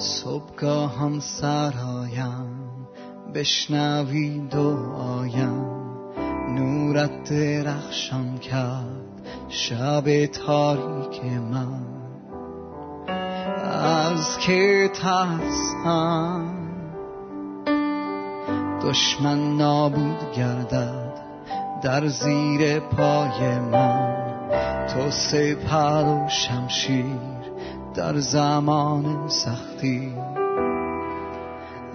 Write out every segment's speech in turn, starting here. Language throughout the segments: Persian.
صبحگاهم سرایم بشنوی دعایم. نورت درخشان کرد شب تاریک من. از که ترسم دشمن نابود گردد در زیر پای من. تو سپر و شمشیر در زمان سختی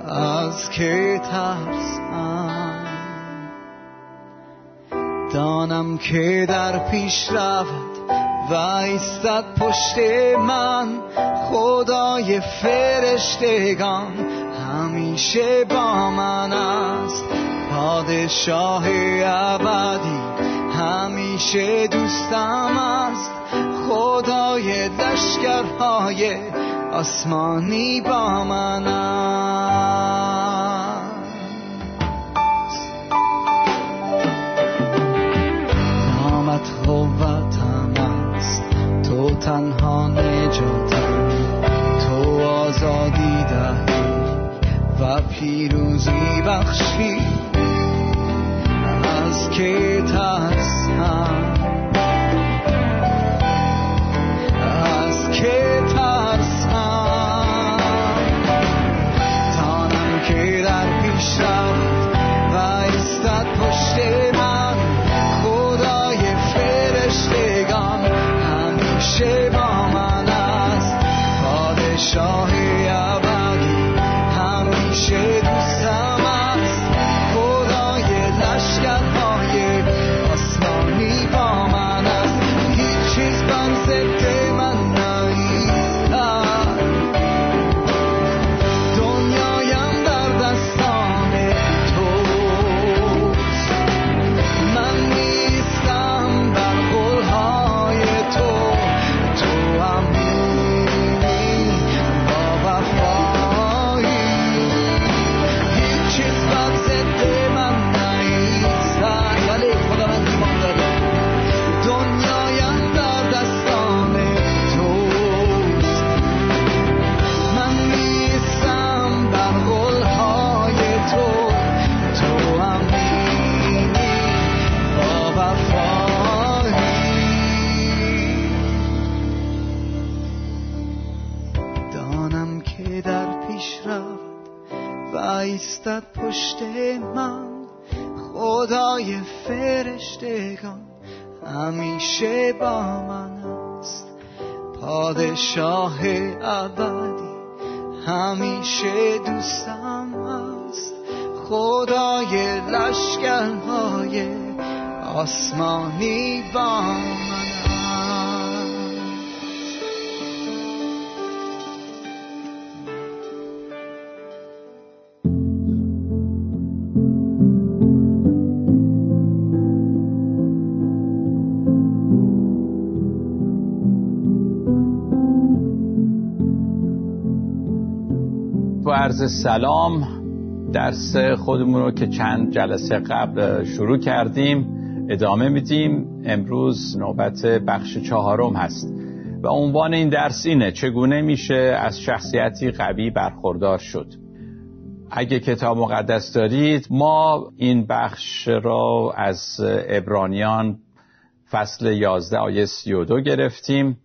از که ترسم. دانم که در پیش رود و ایستد پشت من خدای فرشتگان. همیشه با من است. پادشاه ابدی همیشه دوستم است. خدای لشکرهای آسمانی با من است. نامت قوتم است. تو تنها نجاتم. تو آزادی دهی و پیروزی بخشی. از که پشت من خدای فرشتگان همیشه با من است. پادشاه ابدی همیشه دوستم است. خدای لشکرهای آسمانی با من تو عرض سلام درس خودمون رو که چند جلسه قبل شروع کردیم ادامه میدیم. امروز نوبت بخش چهارم هست و عنوان این درس اینه چگونه میشه از شخصیتی قوی برخوردار شد. اگه کتاب مقدس دارید ما این بخش را از ابرانیان فصل 11 آیه 32 گرفتیم.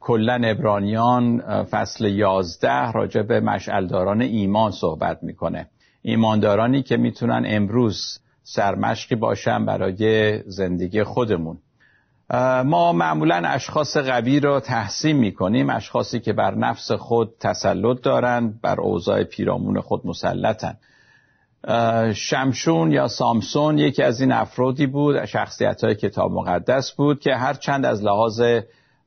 کلا ابرانیان فصل 11 راجع به مشعلداران ایمان صحبت می‌کنه. ایماندارانی که می‌تونن امروز سرمشقی باشن برای زندگی خودمون. ما معمولا اشخاص قوی را تحسین می‌کنیم اشخاصی که بر نفس خود تسلط دارند بر اوضاع پیرامون خود مسلطن. شمشون یا سامسون یکی از این افرادی بود شخصیت های کتاب مقدس بود که هر چند از لحاظ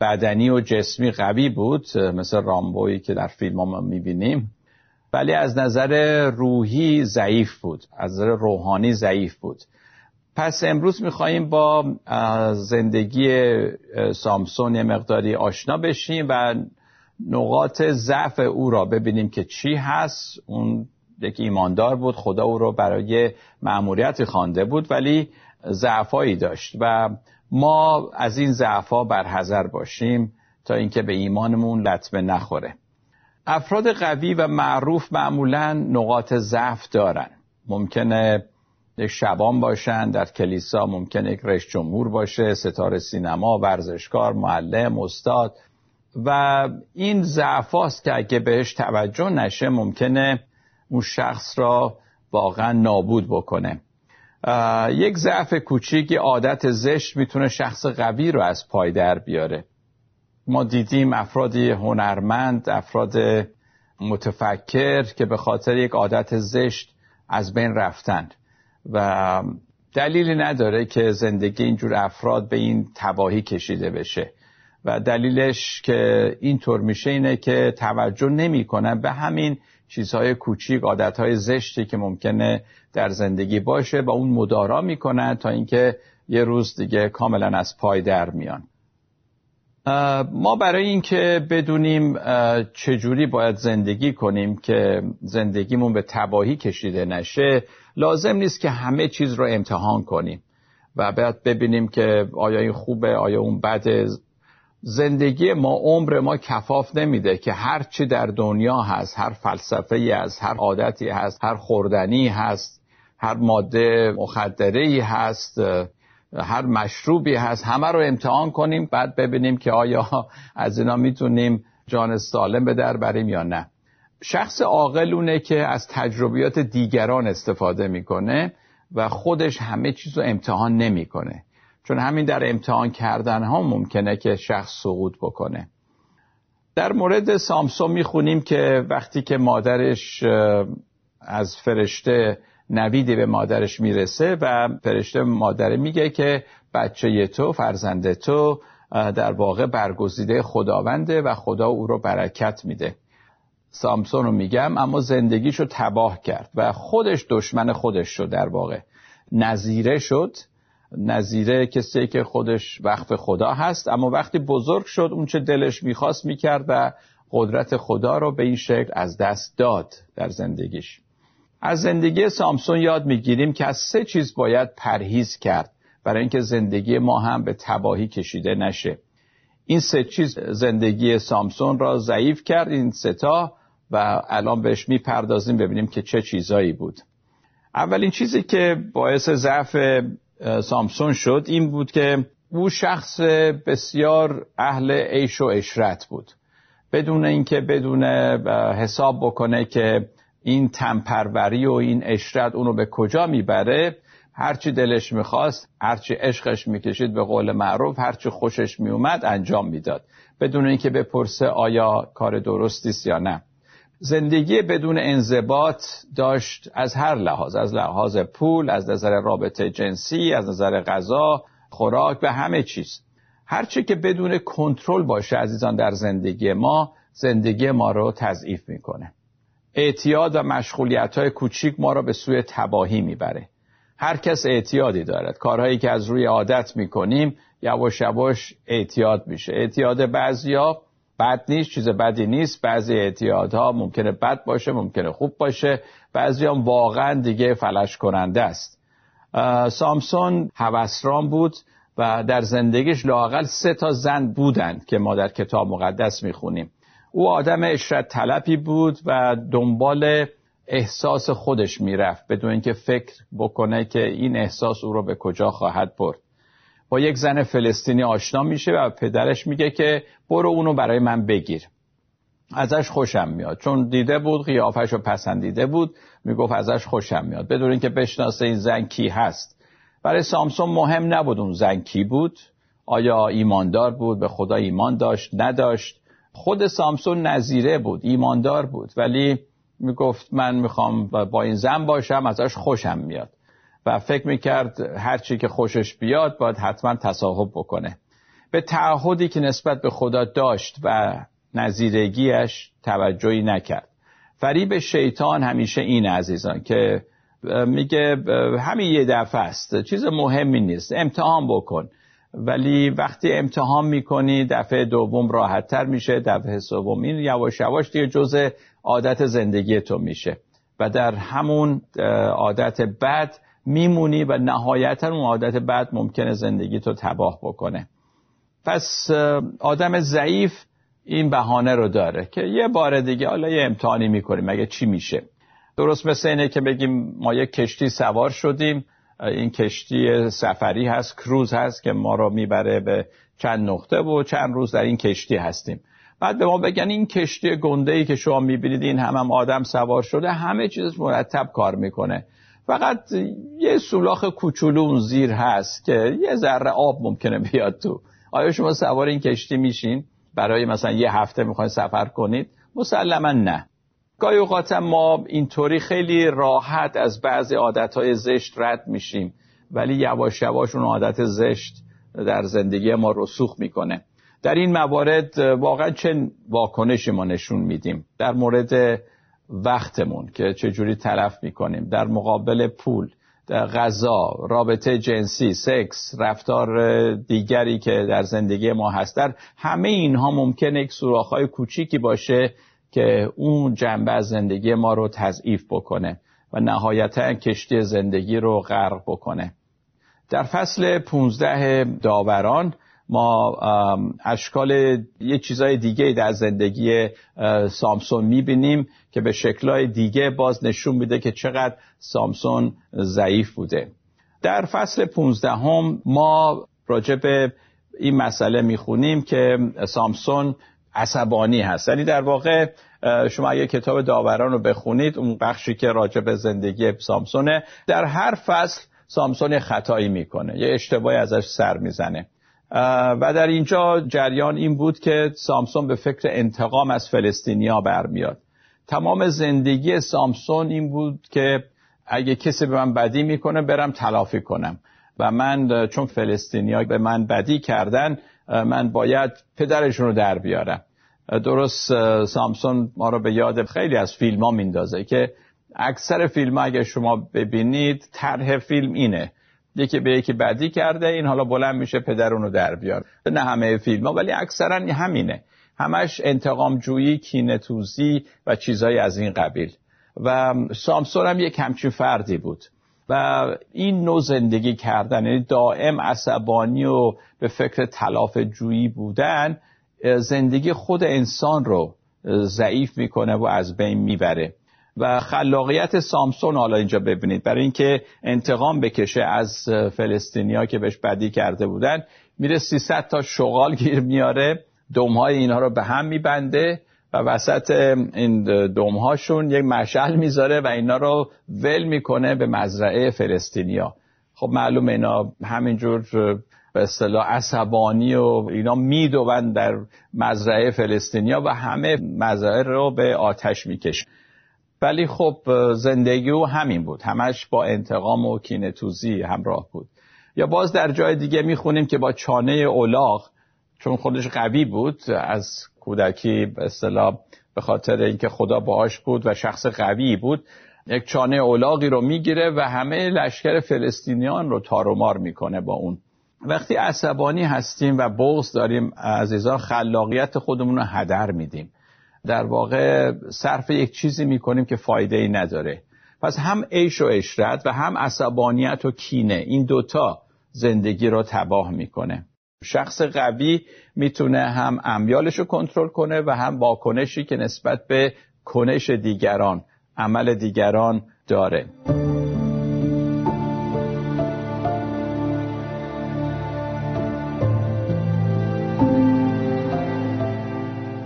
بدنی و جسمی قوی بود مثل رامبویی که در فیلم ها ما می‌بینیم. ولی از نظر روحی ضعیف بود از نظر روحانی ضعیف بود. پس امروز میخواییم با زندگی سامسون یه مقداری آشنا بشیم و نقاط ضعف او را ببینیم که چی هست. اون یک ایماندار بود خدا او را برای معمولیت خوانده بود ولی ضعفایی داشت و ما از این ضعفا برحذر باشیم تا اینکه به ایمانمون لطمه نخوره. افراد قوی و معروف معمولا نقاط ضعف دارن. ممکنه یک شبان باشن در کلیسا ممکنه یک رئیس جمهور باشه ستاره سینما ورزشکار معلم استاد. و این ضعف که اگه بهش توجه نشه ممکنه اون شخص را واقعا نابود بکنه. یک ضعف کوچیک عادت زشت می‌تونه شخص قوی رو از پای در بیاره. ما دیدیم افرادی هنرمند افراد متفکر که به خاطر یک عادت زشت از بین رفتند و دلیلی نداره که زندگی اینجور افراد به این تباهی کشیده بشه. و دلیلش که اینطور میشه اینه که توجه نمی‌کنن. به همین چیزهای کوچیک عادتهای زشتی که ممکنه در زندگی باشه با اون مدارا می‌کنن تا اینکه یه روز دیگه کاملا از پای در میان. ما برای اینکه بدونیم چجوری باید زندگی کنیم که زندگیمون به تباهی کشیده نشه لازم نیست که همه چیز رو امتحان کنیم و بعد ببینیم که آیا این خوبه آیا اون بده. زندگی ما عمر ما کفاف نمیده که هر چی در دنیا هست هر فلسفه ای هست هر عادتی هست هر خوردنی هست هر ماده مخدره ای هست هر مشروبی هست همه رو امتحان کنیم بعد ببینیم که آیا از اینا می‌تونیم جان سالم به در بریم یا نه. شخص عاقل که از تجربیات دیگران استفاده می‌کنه و خودش همه چیز رو امتحان نمی‌کنه. چون همین در امتحان کردن ها ممکنه که شخص سقوط بکنه. در مورد سامسون می‌خونیم که وقتی که مادرش از فرشته نویدی به مادرش می‌رسه و فرشته مادره میگه که بچه تو فرزند تو در واقع برگزیده خداونده و خدا او رو برکت میده. سامسون رو میگم اما زندگیشو تباه کرد و خودش دشمن خودش شد در واقع. نظیره شد نظیره کسی که خودش وقف خدا هست اما وقتی بزرگ شد اون چه دلش می‌خواست می‌کرد و قدرت خدا رو به این شکل از دست داد در زندگیش. از زندگی سامسون یاد می‌گیریم که از سه چیز باید پرهیز کرد برای اینکه زندگی ما هم به تباهی کشیده نشه. این سه چیز زندگی سامسون را ضعیف کرد این ستا و الان بهش می‌پردازیم ببینیم که چه چیزایی بود. اولین چیزی که باعث ضعف سامسون شد این بود که او شخص بسیار اهل عیش و اشرت بود. بدون اینکه بدون حساب بکنه که این تنپروری و این اشرت اونو به کجا می‌بره هرچی دلش می‌خواست هرچی عشقش می‌کشید به قول معروف هرچی خوشش میومد انجام می‌داد. بدون اینکه بپرسه آیا کار درستی یا نه. زندگی بدون انضباط داشت از هر لحاظ از لحاظ پول از نظر رابطه جنسی از نظر غذا خوراک به همه چیز. هرچی که بدون کنترل باشه عزیزان در زندگی ما زندگی ما رو تضعیف می‌کنه. اعتیاد و مشغولیت های کوچیک ما را به سوی تباهی می‌بره. هر کس اعتیادی دارد. کارهایی که از روی عادت می‌کنیم یواش یواش اعتیاد میشه. اعتیاد بعضیا بد نیست چیز بدی نیست. بعضی اعتیادها ممکنه بد باشه ممکنه خوب باشه. بعضی هم واقعا دیگه فلش کننده است. سامسون هوسران بود و در زندگیش لاقل سه تا زن بودند که ما در کتاب مقدس می‌خونیم. او آدم اشرت طلبی بود و دنبال احساس خودش می‌رفت بدون اینکه فکر بکنه که این احساس او رو به کجا خواهد برد. با یک زن فلسطینی آشنا میشه و پدرش میگه که برو اونو برای من بگیر. ازش خوشم میاد. چون دیده بود قیافش رو پسندیده بود می‌گفت ازش خوشم میاد. بدون اینکه بشناسه این زن کی هست. برای سامسون مهم نبود اون زن کی بود. آیا ایماندار بود؟ به خدا ایمان داشت؟ نداشت. خود سامسون نظیره بود ایماندار بود. ولی می‌گفت من می‌خوام با این زن باشم ازش خوشم میاد. و فکر می‌کرد هرچی که خوشش بیاد باید حتما تصاحب بکنه. به تعهدی که نسبت به خدا داشت و نظیرگیش توجهی نکرد. فریب شیطان همیشه این عزیزان که میگه همین یه دفعه است چیز مهمی نیست امتحان بکن. ولی وقتی امتحان می‌کنی دفعه دوم راحتتر میشه دفعه سوم. این یواش یواش دیگه جزء عادت زندگی تو میشه. و در همون عادت بد میمونی و نهایتا اون عادت بد ممکنه زندگی تو تباه بکنه. پس آدم ضعیف این بهانه رو داره که یه بار دیگه حالا یه امتحانی می‌کنیم مگه چی میشه. درست مثل اینه که بگیم ما یک کشتی سوار شدیم این کشتی سفری هست کروز هست که ما رو می‌بره به چند نقطه و چند روز در این کشتی هستیم. بعد به ما بگن این کشتی گنده ای که شما می‌بینید این هم, هم آدم سوار شده همه چیز مرتب کار می‌کنه. فقط یه سولاخ کوچولو اون زیر هست که یه ذره آب ممکنه بیاد تو. آیا شما سوار این کشتی میشین؟ برای مثلا یه هفته می‌خواین سفر کنید؟ مسلما نه. گاهی اوقات ما اینطوری خیلی راحت از بعضی عادتهای زشت رد میشیم ولی یواش یواش اون عادت زشت در زندگی ما رسوخ می‌کنه. در این موارد واقعا چه واکنشی ما نشون میدیم؟ در مورد وقتمون که چجوری تلف می‌کنیم. در مقابل پول در غذا رابطه جنسی سکس رفتار دیگری که در زندگی ما هست. در همه اینها ممکنه یک سوراخ‌های کوچیکی باشه که اون جنبه از زندگی ما رو تضعیف بکنه و نهایتا کشتی زندگی رو غرق بکنه. در فصل 15 داوران ما اشکال یه چیزای دیگه در زندگی سامسون می‌بینیم که به شکلهای دیگه باز نشون میده که چقدر سامسون ضعیف بوده. در فصل 15 هم ما راجع به این مسئله می‌خونیم که سامسون عصبانی هست. یعنی در واقع شما اگه کتاب داوران رو بخونید اون بخشی که راجع به زندگی سامسونه در هر فصل سامسون خطایی می‌کنه یه اشتباهی ازش سر می‌زنه. و در اینجا جریان این بود که سامسون به فکر انتقام از فلسطینیا برمیاد. تمام زندگی سامسون این بود که اگه کسی به من بدی می‌کنه برم تلافی کنم. و من چون فلسطینیا به من بدی کردن من باید پدرشون رو در بیارم. درست سامسون ما رو به یاد خیلی از فیلم ها میندازه که اکثر فیلم ها اگه شما ببینید طرح فیلم اینه. یکی به یکی بدی کرده این حالا بلند میشه پدر اونو در بیار. نه همه فیلم ها ولی اکثرا همینه. همش انتقام جویی کینه توزی و چیزایی از این قبیل. و سامسون هم یک همچین فردی بود. و این نوع زندگی کردن یعنی دائم عصبانی و به فکر تلاف جویی بودن زندگی خود انسان رو ضعیف می‌کنه و از بین می‌بره. و خلاقیت سامسون حالا اینجا ببینید. برای اینکه انتقام بکشه از فلسطینیا که بهش بدی کرده بودن میره 300 تا شغال گیر میاره. دمهای اینها رو به هم میبنده و وسط این دمهاشون یک مشعل می‌ذاره و اینا رو ول می‌کنه به مزرعه فلسطینیا. خب معلوم اینا همینجور به اصطلاح عصبانی و اینا می‌دوند در مزرعه فلسطینیا و همه مزرعه رو به آتش می‌کشه. ولی خب زندگی او همین بود. همش با انتقام و کینتوزی همراه بود. یا باز در جای دیگه می‌خونیم که با چانه اولاغ چون خودش قوی بود از کودکی به اصطلاح به خاطر اینکه خدا باهاش بود و شخص قوی بود یک چانه اولاغی رو می‌گیره و همه لشکر فلسطینیان رو تارومار می‌کنه با اون. وقتی عصبانی هستیم و بغض داریم عزیزان خلاقیت خودمون رو هدر میدیم. در واقع صرف یک چیزی می‌کنیم که فایده ای نداره. پس هم عیش و اشرت و هم عصبانیت و کینه این دوتا زندگی رو تباه می‌کنه. شخص قوی می‌تونه هم امیالش رو کنترل کنه و هم واکنشی که نسبت به کنش دیگران عمل دیگران داره.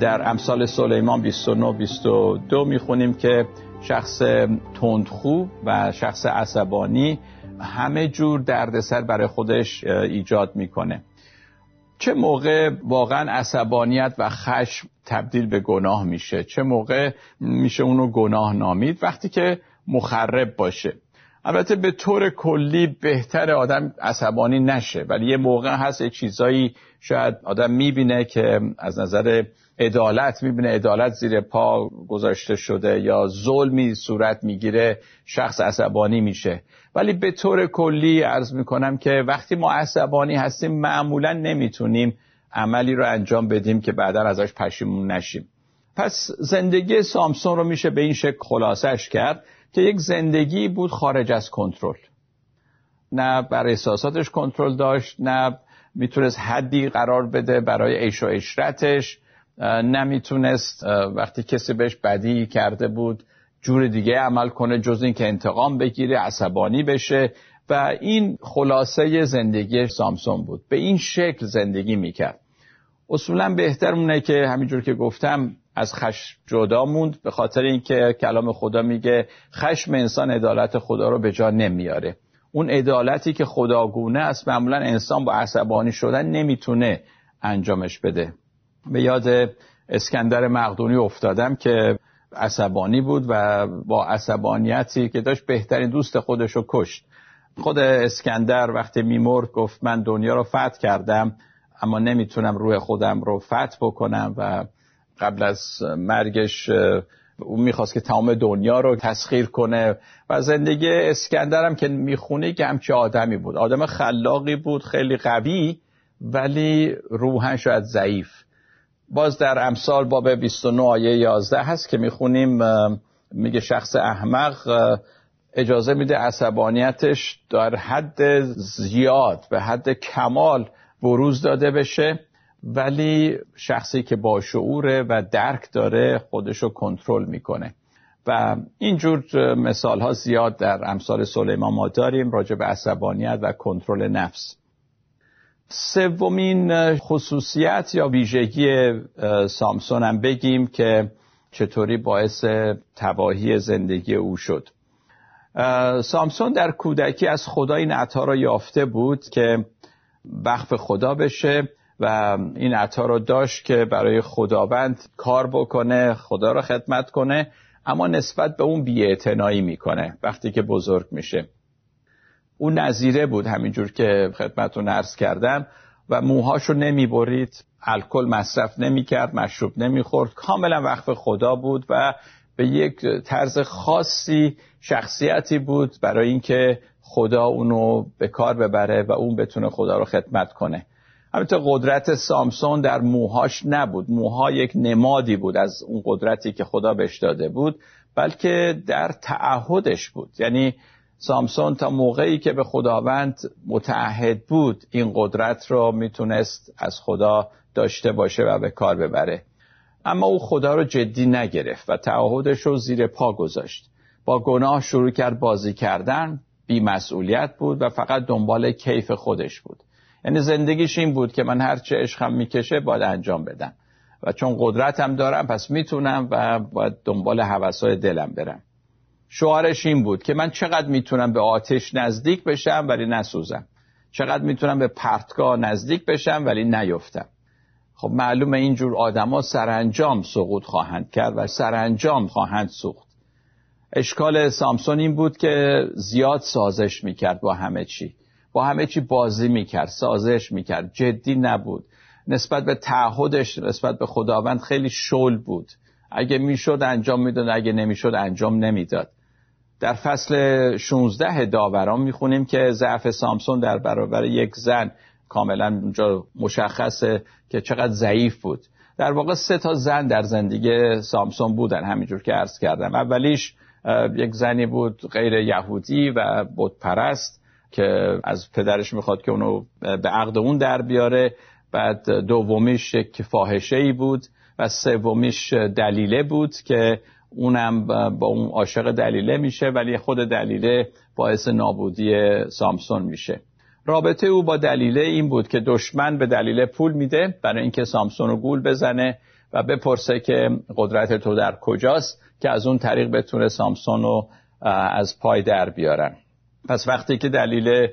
در امثال سلیمان 29 22 می‌خونیم که شخص تندخو و شخص عصبانی همه جور دردسر برای خودش ایجاد می‌کنه. چه موقع واقعا عصبانیت و خشم تبدیل به گناه میشه؟ چه موقع میشه اونو گناه نامید؟ وقتی که مخرب باشه. البته به طور کلی بهتر آدم عصبانی نشه ولی یه موقع هست یه چیزایی شاید آدم می‌بینه که از نظر عدالت می‌بینه عدالت زیر پا گذاشته شده یا ظلمی صورت می‌گیره شخص عصبانی میشه. ولی به طور کلی عرض می‌کنم که وقتی ما عصبانی هستیم معمولا نمی‌تونیم عملی رو انجام بدیم که بعدا ازش پشیمون نشیم. پس زندگی سامسون رو میشه به این شکل خلاصش کرد که یک زندگی بود خارج از کنترل. نه بر احساساتش کنترل داشت نه می‌تونست حدی قرار بده برای عیش و اشرتش نمی‌تونست وقتی کسی بهش بدی کرده بود جور دیگه عمل کنه جز این که انتقام بگیره عصبانی بشه. و این خلاصه زندگی سامسون بود. به این شکل زندگی می‌کرد. اصولا بهتر مونه که همینجور که گفتم از خشم جدا موند. به خاطر اینکه کلام خدا میگه خشم انسان عدالت خدا رو به جا نمیاره. اون عدالتی که خداگونه است معمولا انسان با عصبانی شدن نمی‌تونه انجامش بده. به یاد اسکندر مقدونی افتادم که عصبانی بود و با عصبانیتی که داشت بهترین دوست خودش رو کشت. خود اسکندر وقتی میمرد گفت من دنیا رو فتح کردم اما نمی‌تونم روح خودم رو فتح بکنم و قبل از مرگش او می‌خواست که تمام دنیا رو تسخیر کنه و زندگی اسکندرم که می‌خونه که همچی آدمی بود. آدم خلاقی بود خیلی قوی ولی روحن شاید ضعیف. باز در امثال باب 29 آیه 11 هست که می‌خونیم میگه شخص احمق اجازه میده عصبانیتش در حد زیاد به حد کمال بروز داده بشه. ولی شخصی که با شعوره و درک داره خودش رو کنترل می‌کنه. و اینجور مثال ها زیاد در امثال سلیمان ما داریم راجع به عصبانیت و کنترل نفس. سومین خصوصیت یا ویژگی سامسون هم بگیم که چطوری باعث تباهی زندگی او شد. سامسون در کودکی از خدا این عطا را یافته بود که وقف خدا بشه و این عطا رو داشت که برای خداوند کار بکنه خدا را خدمت کنه اما نسبت به اون بیاعتنایی می‌کنه وقتی که بزرگ میشه. اون نظیره بود همینجور که خدمتون عرض کردم و موهاشو نمی‌برید الکل مصرف نمی‌کرد مشروب نمی‌خورد کاملا وقف خدا بود و به یک طرز خاصی شخصیتی بود برای اینکه خدا اونو به کار ببره و اون بتونه خدا رو خدمت کنه. همینطور قدرت سامسون در موهاش نبود. موها یک نمادی بود از اون قدرتی که خدا بهش داده بود بلکه در تعهدش بود. یعنی سامسون تا موقعی که به خداوند متعهد بود این قدرت رو می‌تونست از خدا داشته باشه و به کار ببره. اما او خدا رو جدی نگرفت و تعهدش رو زیر پا گذاشت. با گناه شروع کرد بازی کردن بیمسئولیت بود و فقط دنبال کیف خودش بود. یعنی زندگیش این بود که من هر چه عشقم می‌کشه باید انجام بدم. و چون قدرتم دارم پس می‌تونم و باید دنبال حوثای دلم برم. شعارش این بود که من چقدر می‌تونم به آتش نزدیک بشم ولی نسوزم. چقدر می‌تونم به پرتگاه نزدیک بشم ولی نیفتم. خب معلومه اینجور آدما سرانجام سقوط خواهند کرد و سرانجام خواهند سوخت. اشکال سامسون این بود که زیاد سازش می‌کرد با همه چی. با همه چی بازی می‌کرد سازش می‌کرد. جدی نبود. نسبت به تعهدش نسبت به خداوند خیلی شل بود. اگه می‌شد انجام می‌داد اگه نمی‌شد انجام نمی‌داد. در فصل 16 داوران می‌خونیم که ضعف سامسون در برابر یک زن کاملا اونجا مشخصه که چقدر ضعیف بود. در واقع سه تا زن در زندگی سامسون بودن همینجور که عرض کردم. اولیش یک زنی بود غیر یهودی و بود پرست که از پدرش می‌خواد که اونو به عقد اون در بیاره. بعد دومیش یک فاحشه بود و سومیش دلیله بود که اونم با اون عاشق دلیله میشه ولی خود دلیله باعث نابودی سامسون میشه. رابطه او با دلیله این بود که دشمن به دلیله پول میده برای اینکه سامسون رو گول بزنه و بپرسه که قدرت تو در کجاست که از اون طریق بتونه سامسون رو از پای در بیارن. پس وقتی که دلیل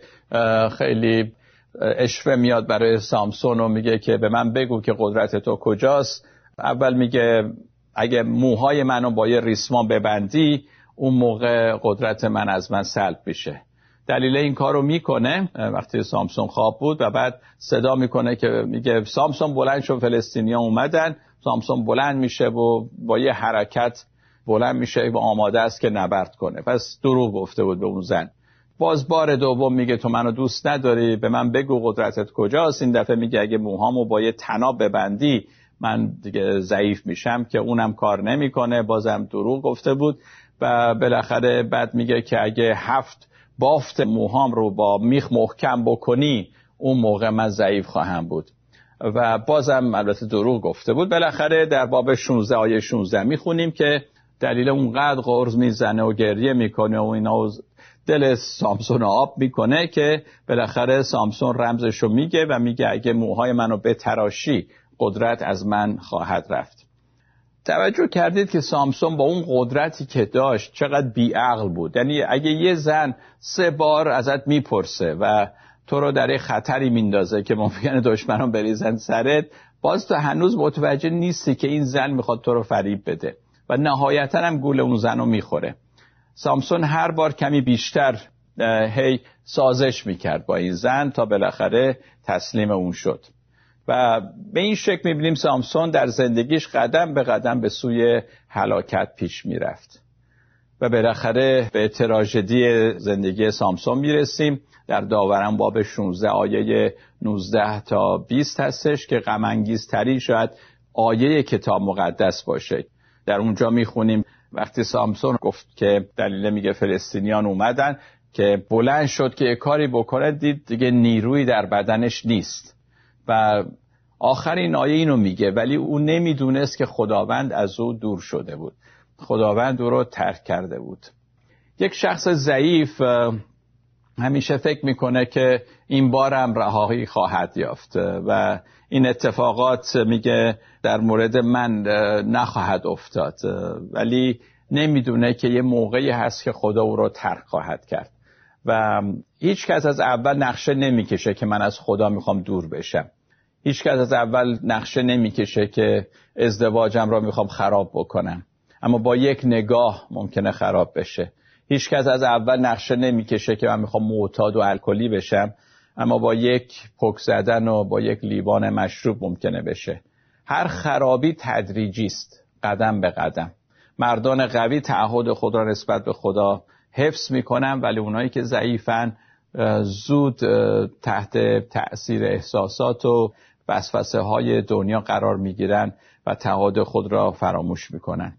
خیلی اشفه میاد برای سامسون و میگه که به من بگو که قدرت تو کجاست اول میگه اگه موهای منو با یه ریسمان ببندی اون موقع قدرت من از من سلب میشه. دلیل این کار رو می‌کنه وقتی سامسون خواب بود و بعد صدا می‌کنه که میگه سامسون بلند شد فلسطینیا اومدن. سامسون بلند میشه و با یه حرکت بلند میشه و آماده است که نبرد کنه. پس دروغ گفته بود به اون زن. باز بار دوم میگه تو منو دوست نداری به من بگو قدرتت کجاست. این دفعه میگه اگه موهامو با یه تناب ببندی من دیگه ضعیف میشم که اونم کار نمی‌کنه. بازم دروغ گفته بود و بالاخره بعد میگه که اگه هفت بافت موهام رو با میخ محکم بکنی اون موقع من ضعیف خواهم بود. و بازم البته دروغ گفته بود. بالاخره در باب 16 آیه 16 می‌خونیم که دلیل اونقدر قرض می‌زنه و گریه می‌کنه و اینا دل سامسون آب می‌کنه که بالاخره سامسون رمزشو میگه و میگه اگه موهای منو به تراشی قدرت از من خواهد رفت. توجه کردید که سامسون با اون قدرتی که داشت چقدر بیعقل بود. یعنی اگه یه زن سه بار ازت می‌پرسه و تو رو در خطری میندازه که ممکنه دشمنان بریزن سرت باز تو هنوز متوجه نیستی که این زن می‌خواد تو رو فریب بده و نهایتا هم گول اون زن رو می‌خوره. سامسون هر بار کمی بیشتر هی سازش می‌کرد با این زن تا بالاخره تسلیم اون شد. و به این شکل می‌بینیم سامسون در زندگیش قدم به قدم به سوی هلاکت پیش می‌رفت. و بالاخره به تراژدی زندگی سامسون می‌رسیم. در داورم باب 16 آیه 19 تا 20 هستش که غم تری شاید آیه کتاب مقدس باشه. در اونجا می‌خونیم وقتی سامسون گفت که دلیل میگه فلسطینیان اومدن که بلند شد که کاری بکنه دید دیگه نیروی در بدنش نیست. و آخرین آیه اینو میگه ولی او نمی‌دونست که خداوند از او دور شده بود. خداوند او رو ترک کرده بود. یک شخص ضعیف همیشه فکر می‌کنه که این بارم رهایی خواهد یافت. و این اتفاقات میگه در مورد من نخواهد افتاد. ولی نمی‌دونه که یه موقعی هست که خدا او رو ترک خواهد کرد. و هیچ کس از اول نقشه نمی‌کشه که من از خدا می‌خوام دور بشم. هیچ کس از اول نقشه نمی‌کشه که ازدواجم را می‌خوام خراب بکنم. اما با یک نگاه ممکنه خراب بشه. هیچ کس از اول نقشه نمی‌کشه که من می‌خوام معتاد و الکلی بشم. اما با یک پک زدن و با یک لیوان مشروب ممکنه بشه. هر خرابی تدریجی است قدم به قدم. مردان قوی تعهد خود را نسبت به خدا حفظ می‌کنن ولی اونایی که ضعیفن زود تحت تأثیر احساسات و وسوسه های دنیا قرار می‌گیرن و تعهد خود را فراموش می‌کنن.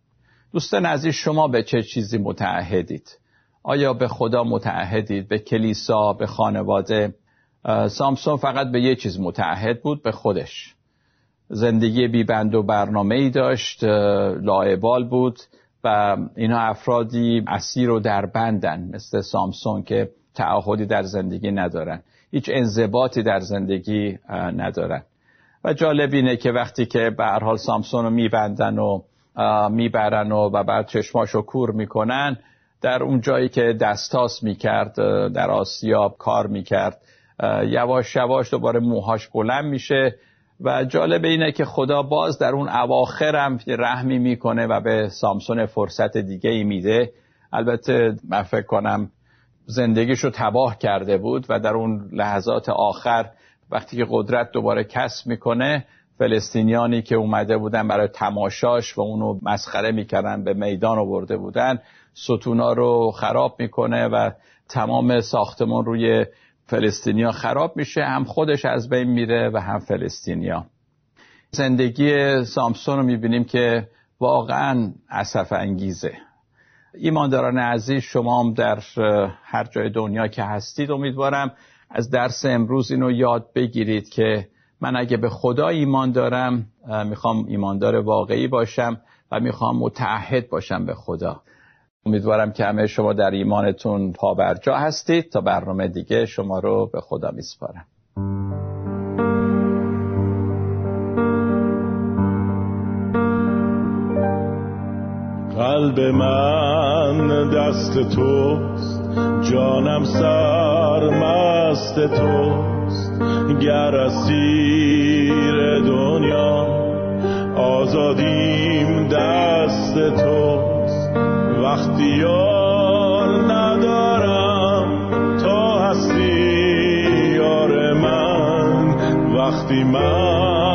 دوستان عزیز شما به چه چیزی متعهدید؟ آیا به خدا متعهدید؟ به کلیسا به خانواده؟ سامسون فقط به یه چیز متعهد بود به خودش. زندگی بیبند و برنامه ای داشت لایبال بود. و اینا افرادی اسیر و در بندن مثل سامسون که تعهدی در زندگی ندارن. هیچ انضباطی در زندگی ندارن. و جالب اینه که وقتی که به هر حال سامسون رو میبندن و می‌برن و, و بعد چشماشو کور می‌کنن در اون جایی که دستاس می‌کرد در آسیاب کار می‌کرد یواش یواش دوباره موهاش بلند میشه. و جالب اینه که خدا باز در اون اواخر هم رحمی می‌کنه و به سامسون فرصت دیگه ای میده. البته من فکر کنم زندگیشو تباه کرده بود و در اون لحظات آخر وقتی که قدرت دوباره کسب می‌کنه فلسطینیانی که اومده بودن برای تماشاش و اونو مسخره می‌کردن به میدان آورده بودن ستونا رو خراب می‌کنه و تمام ساختمان روی فلسطینیا خراب میشه هم خودش از بین میره و هم فلسطینیا. زندگی سامسون رو می‌بینیم که واقعا اصف انگیزه ایمانداران عزیز شما هم در هر جای دنیا که هستید امیدوارم از درس امروز اینو یاد بگیرید که من اگه به خدا ایمان دارم می‌خوام ایماندار واقعی باشم و می‌خوام متعهد باشم به خدا. امیدوارم که همه شما در ایمانتون پابرجا هستید تا برنامه دیگه شما رو به خدا میسپارم. قلب من دست توست جانم سرمست توست. گر اسیر دنیا آزادیم دست توست وقتی یار ندارم تا هستی یار من. وقتی من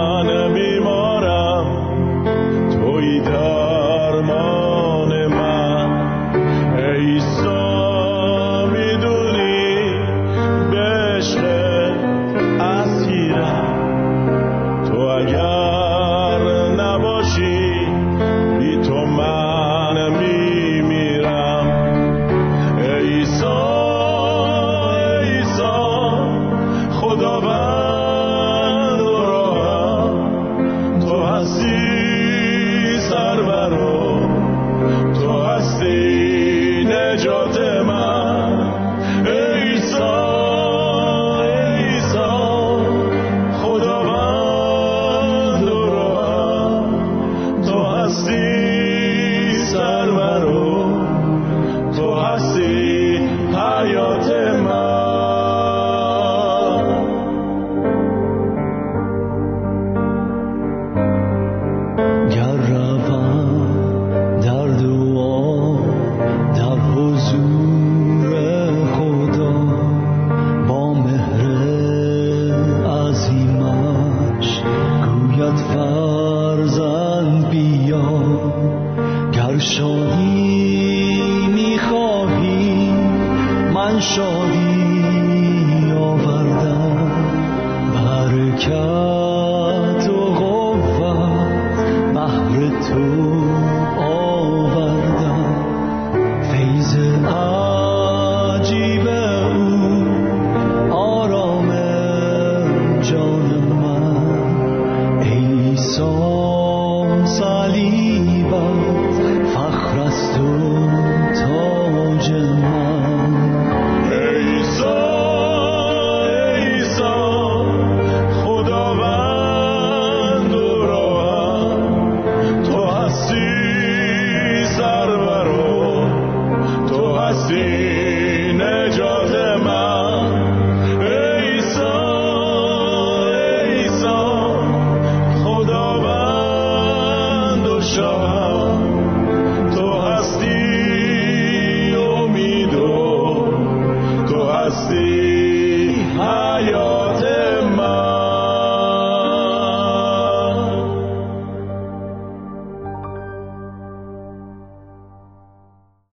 سالی فخر است